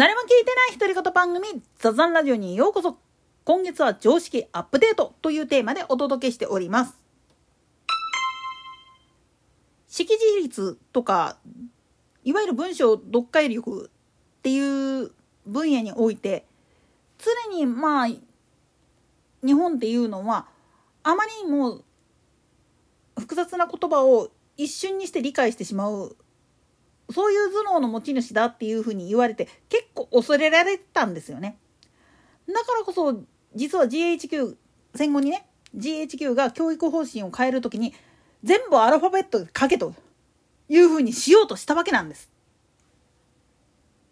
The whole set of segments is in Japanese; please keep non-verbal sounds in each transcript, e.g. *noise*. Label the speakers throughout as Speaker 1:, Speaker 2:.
Speaker 1: 誰も聞いてない独り言番組ザザンラジオにようこそ。今月は常識アップデートというテーマでお届けしております。識字率とかいわゆる文章読解力っていう分野において常にまあ日本っていうのはあまりにも複雑な言葉を一瞬にして理解してしまうそういう頭脳の持ち主だっていうふうに言われて結構恐れられたんですよね。だからこそ実は GHQ 戦後にね GHQ が教育方針を変える時に全部アルファベットで書けというふうにしようとしたわけなんです。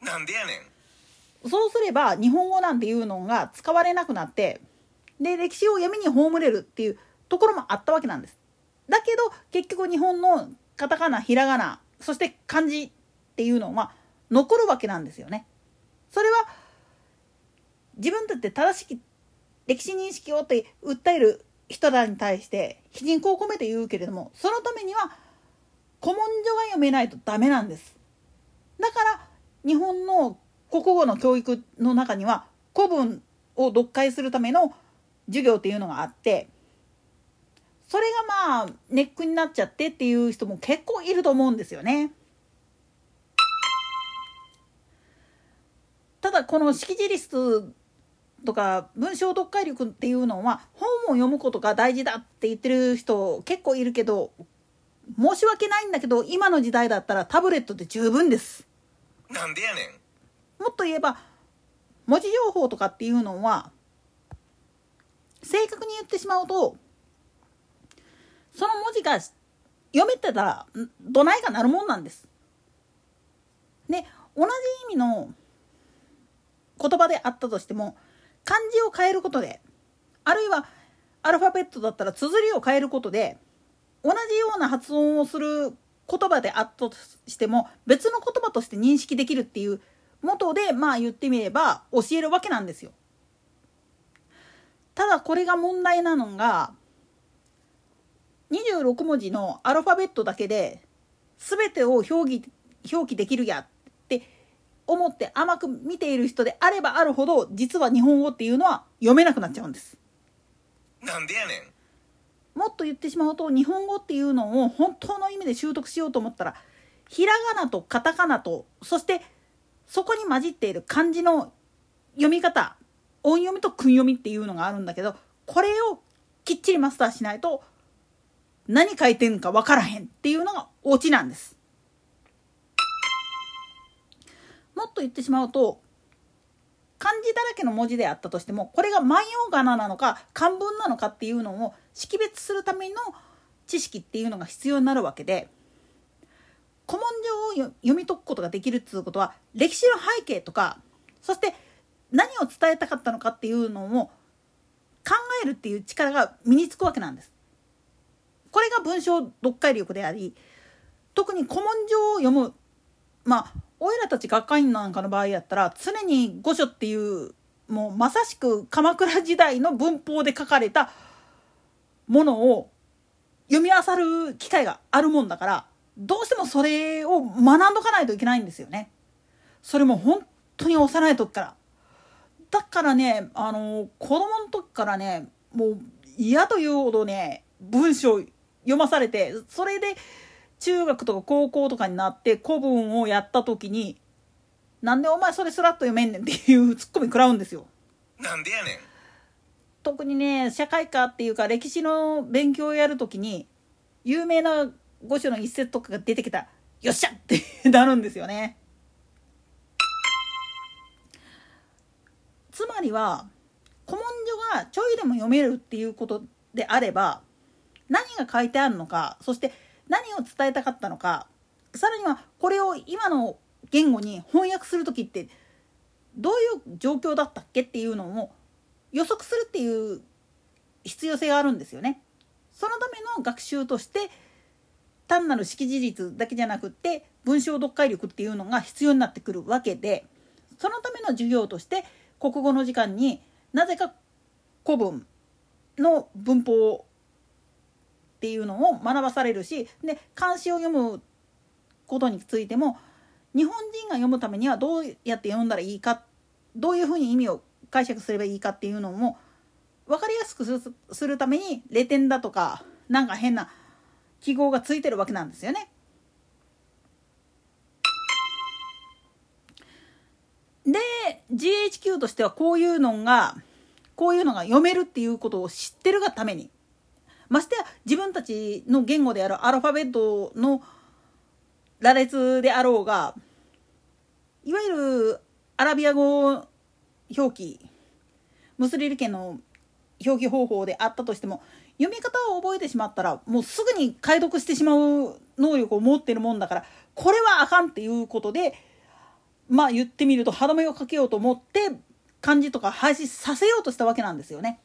Speaker 2: なんでやね
Speaker 1: ん。そうすれば日本語なんていうのが使われなくなってで歴史を闇に葬れるっていうところもあったわけなんです。だけど結局日本のカタカナひらがなそして漢字っていうのは残るわけなんですよね。それは自分たちで正しき歴史認識をって訴える人らに対して皮肉を込めて言うけれどもそのためには古文書が読めないとダメなんです。だから日本の国語の教育の中には古文を読解するための授業っていうのがあってそれがまあネックになっちゃってっていう人も結構いると思うんですよね。ただこの識字率とか文章読解力っていうのは本を読むことが大事だって言ってる人結構いるけど申し訳ないんだけど今の時代だったらタブレットで十分です。
Speaker 2: なんでやね
Speaker 1: ん。もっと言えば文字情報とかっていうのは正確に言ってしまうとその文字が読めてたらどないかなるもんなんです。で同じ意味の言葉であったとしても漢字を変えることであるいはアルファベットだったら綴りを変えることで同じような発音をする言葉であったとしても別の言葉として認識できるっていう元でまあ言ってみれば教えるわけなんですよ。ただこれが問題なのが26文字のアルファベットだけで全てを表記表記できるやって思って甘く見ている人であればあるほど実は日本語っていうのは読めなくなっちゃうんです。
Speaker 2: なんでやね
Speaker 1: ん。もっと言ってしまうと日本語っていうのを本当の意味で習得しようと思ったらひらがなとカタカナとそしてそこに混じっている漢字の読み方音読みと訓読みっていうのがあるんだけどこれをきっちりマスターしないと何書いてんか分からへんっていうのがオチなんです。もっと言ってしまうと漢字だらけの文字であったとしてもこれが万葉仮名なのか漢文なのかっていうのを識別するための知識っていうのが必要になるわけで古文書を読み解くことができるっていうことは歴史の背景とかそして何を伝えたかったのかっていうのを考えるっていう力が身につくわけなんです。これが文章読解力であり特に古文書を読むまあおいらたち学会員なんかの場合やったら常に御所っていうもうまさしく鎌倉時代の文法で書かれたものを読み漁る機会があるもんだからどうしてもそれを学んどかないといけないんですよね。それも本当に幼い時から。だからねあの子供の時からねもう嫌というほどね文章読まされてそれで中学とか高校とかになって古文をやった時に「なんでお前それスラッと読めんねん」っていう *laughs* ツッコミ食らうんですよ。
Speaker 2: なんでやねん
Speaker 1: 特にね社会科っていうか歴史の勉強をやる時に有名な御所の一節とかが出てきたら「よっしゃ!」って *laughs* なるんですよね。つまりは古文書がちょいでも読めるっていうことであれば何が書いてあるのかそして何を伝えたかったのかさらにはこれを今の言語に翻訳する時ってどういう状況だったっけっていうのを予測するっていう必要性があるんですよね。そのための学習として単なる識字率だけじゃなくって文章読解力っていうのが必要になってくるわけでそのための授業として国語の時間になぜか古文の文法っていうのを学ばされるしで漢詩を読むことについても日本人が読むためにはどうやって読んだらいいかどういうふうに意味を解釈すればいいかっていうのも分かりやすくするためにレ点だとかなんか変な記号がついてるわけなんですよね。で GHQ としてはこういうのがこういうのが読めるっていうことを知ってるがためにましてや自分たちの言語であるアルファベットの羅列であろうがいわゆるアラビア語表記ムスリル家の表記方法であったとしても読み方を覚えてしまったらもうすぐに解読してしまう能力を持ってるもんだからこれはあかんっていうことでまあ言ってみると歯止めをかけようと思って漢字とか廃止させようとしたわけなんですよね。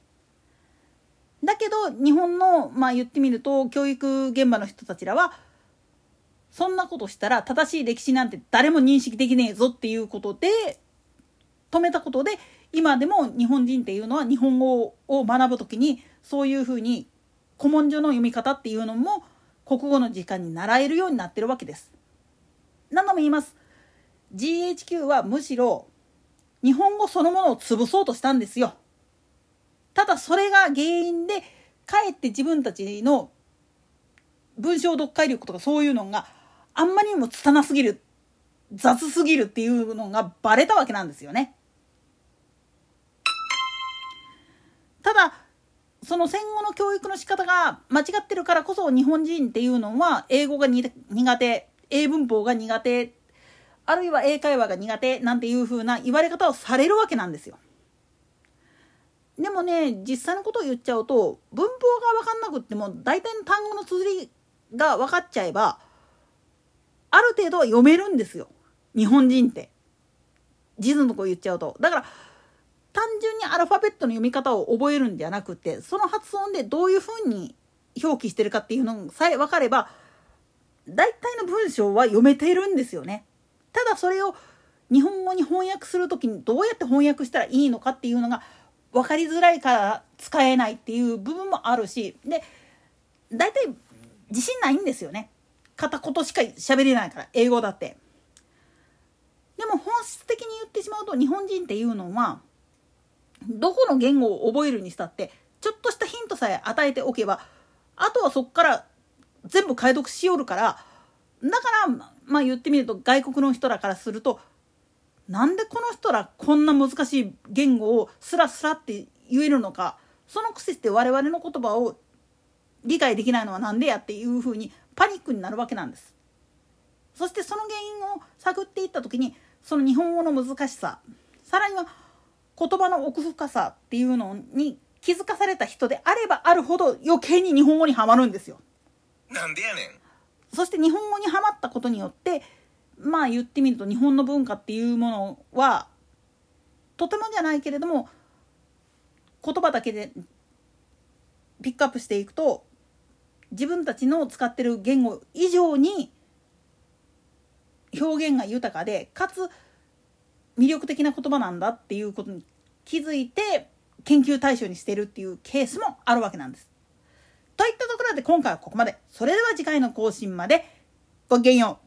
Speaker 1: だけど日本のまあ言ってみると教育現場の人たちらはそんなことしたら正しい歴史なんて誰も認識できねえぞっていうことで止めたことで今でも日本人っていうのは日本語を学ぶ時にそういうふうに古文書の読み方っていうのも国語の時間に習えるようになってるわけです。何度も言います。GHQ はむしろ日本語そのものを潰そうとしたんですよ。ただそれが原因でかえって自分たちの文章読解力とかそういうのがあんまりにも拙すぎる雑すぎるっていうのがバレたわけなんですよね。ただその戦後の教育の仕方が間違ってるからこそ日本人っていうのは英語が苦手英文法が苦手あるいは英会話が苦手なんていう風な言われ方をされるわけなんですよ。でもね実際のことを言っちゃうと文法が分かんなくっても大体の単語の綴りが分かっちゃえばある程度は読めるんですよ日本人って。地図のとこ言っちゃうと。だから単純にアルファベットの読み方を覚えるんじゃなくてその発音でどういうふうに表記してるかっていうのさえ分かれば大体の文章は読めてるんですよね。ただそれを日本語に翻訳する時にどうやって翻訳したらいいのかっていうのが分かりづらいから使えないっていう部分もあるしで大体自信ないんですよね。片言しか喋れないから英語だって。でも本質的に言ってしまうと日本人っていうのはどこの言語を覚えるにしたってちょっとしたヒントさえ与えておけばあとはそこから全部解読しよるからだからまあ言ってみると外国の人らからするとなんでこの人らこんな難しい言語をスラスラって言えるのかそのくせして我々の言葉を理解できないのは何でやっていうふうにパニックになるわけなんです。そしてその原因を探っていった時にその日本語の難しささらには言葉の奥深さっていうのに気づかされた人であればあるほど余計に日本語にはまるんですよ。
Speaker 2: なんでやねん。
Speaker 1: そして日本語にはまったことによってまあ言ってみると日本の文化っていうものはとてもじゃないけれども言葉だけでピックアップしていくと自分たちの使ってる言語以上に表現が豊かでかつ魅力的な言葉なんだっていうことに気づいて研究対象にしてるっていうケースもあるわけなんです。といったところで今回はここまで。それでは次回の更新までごきげんよう。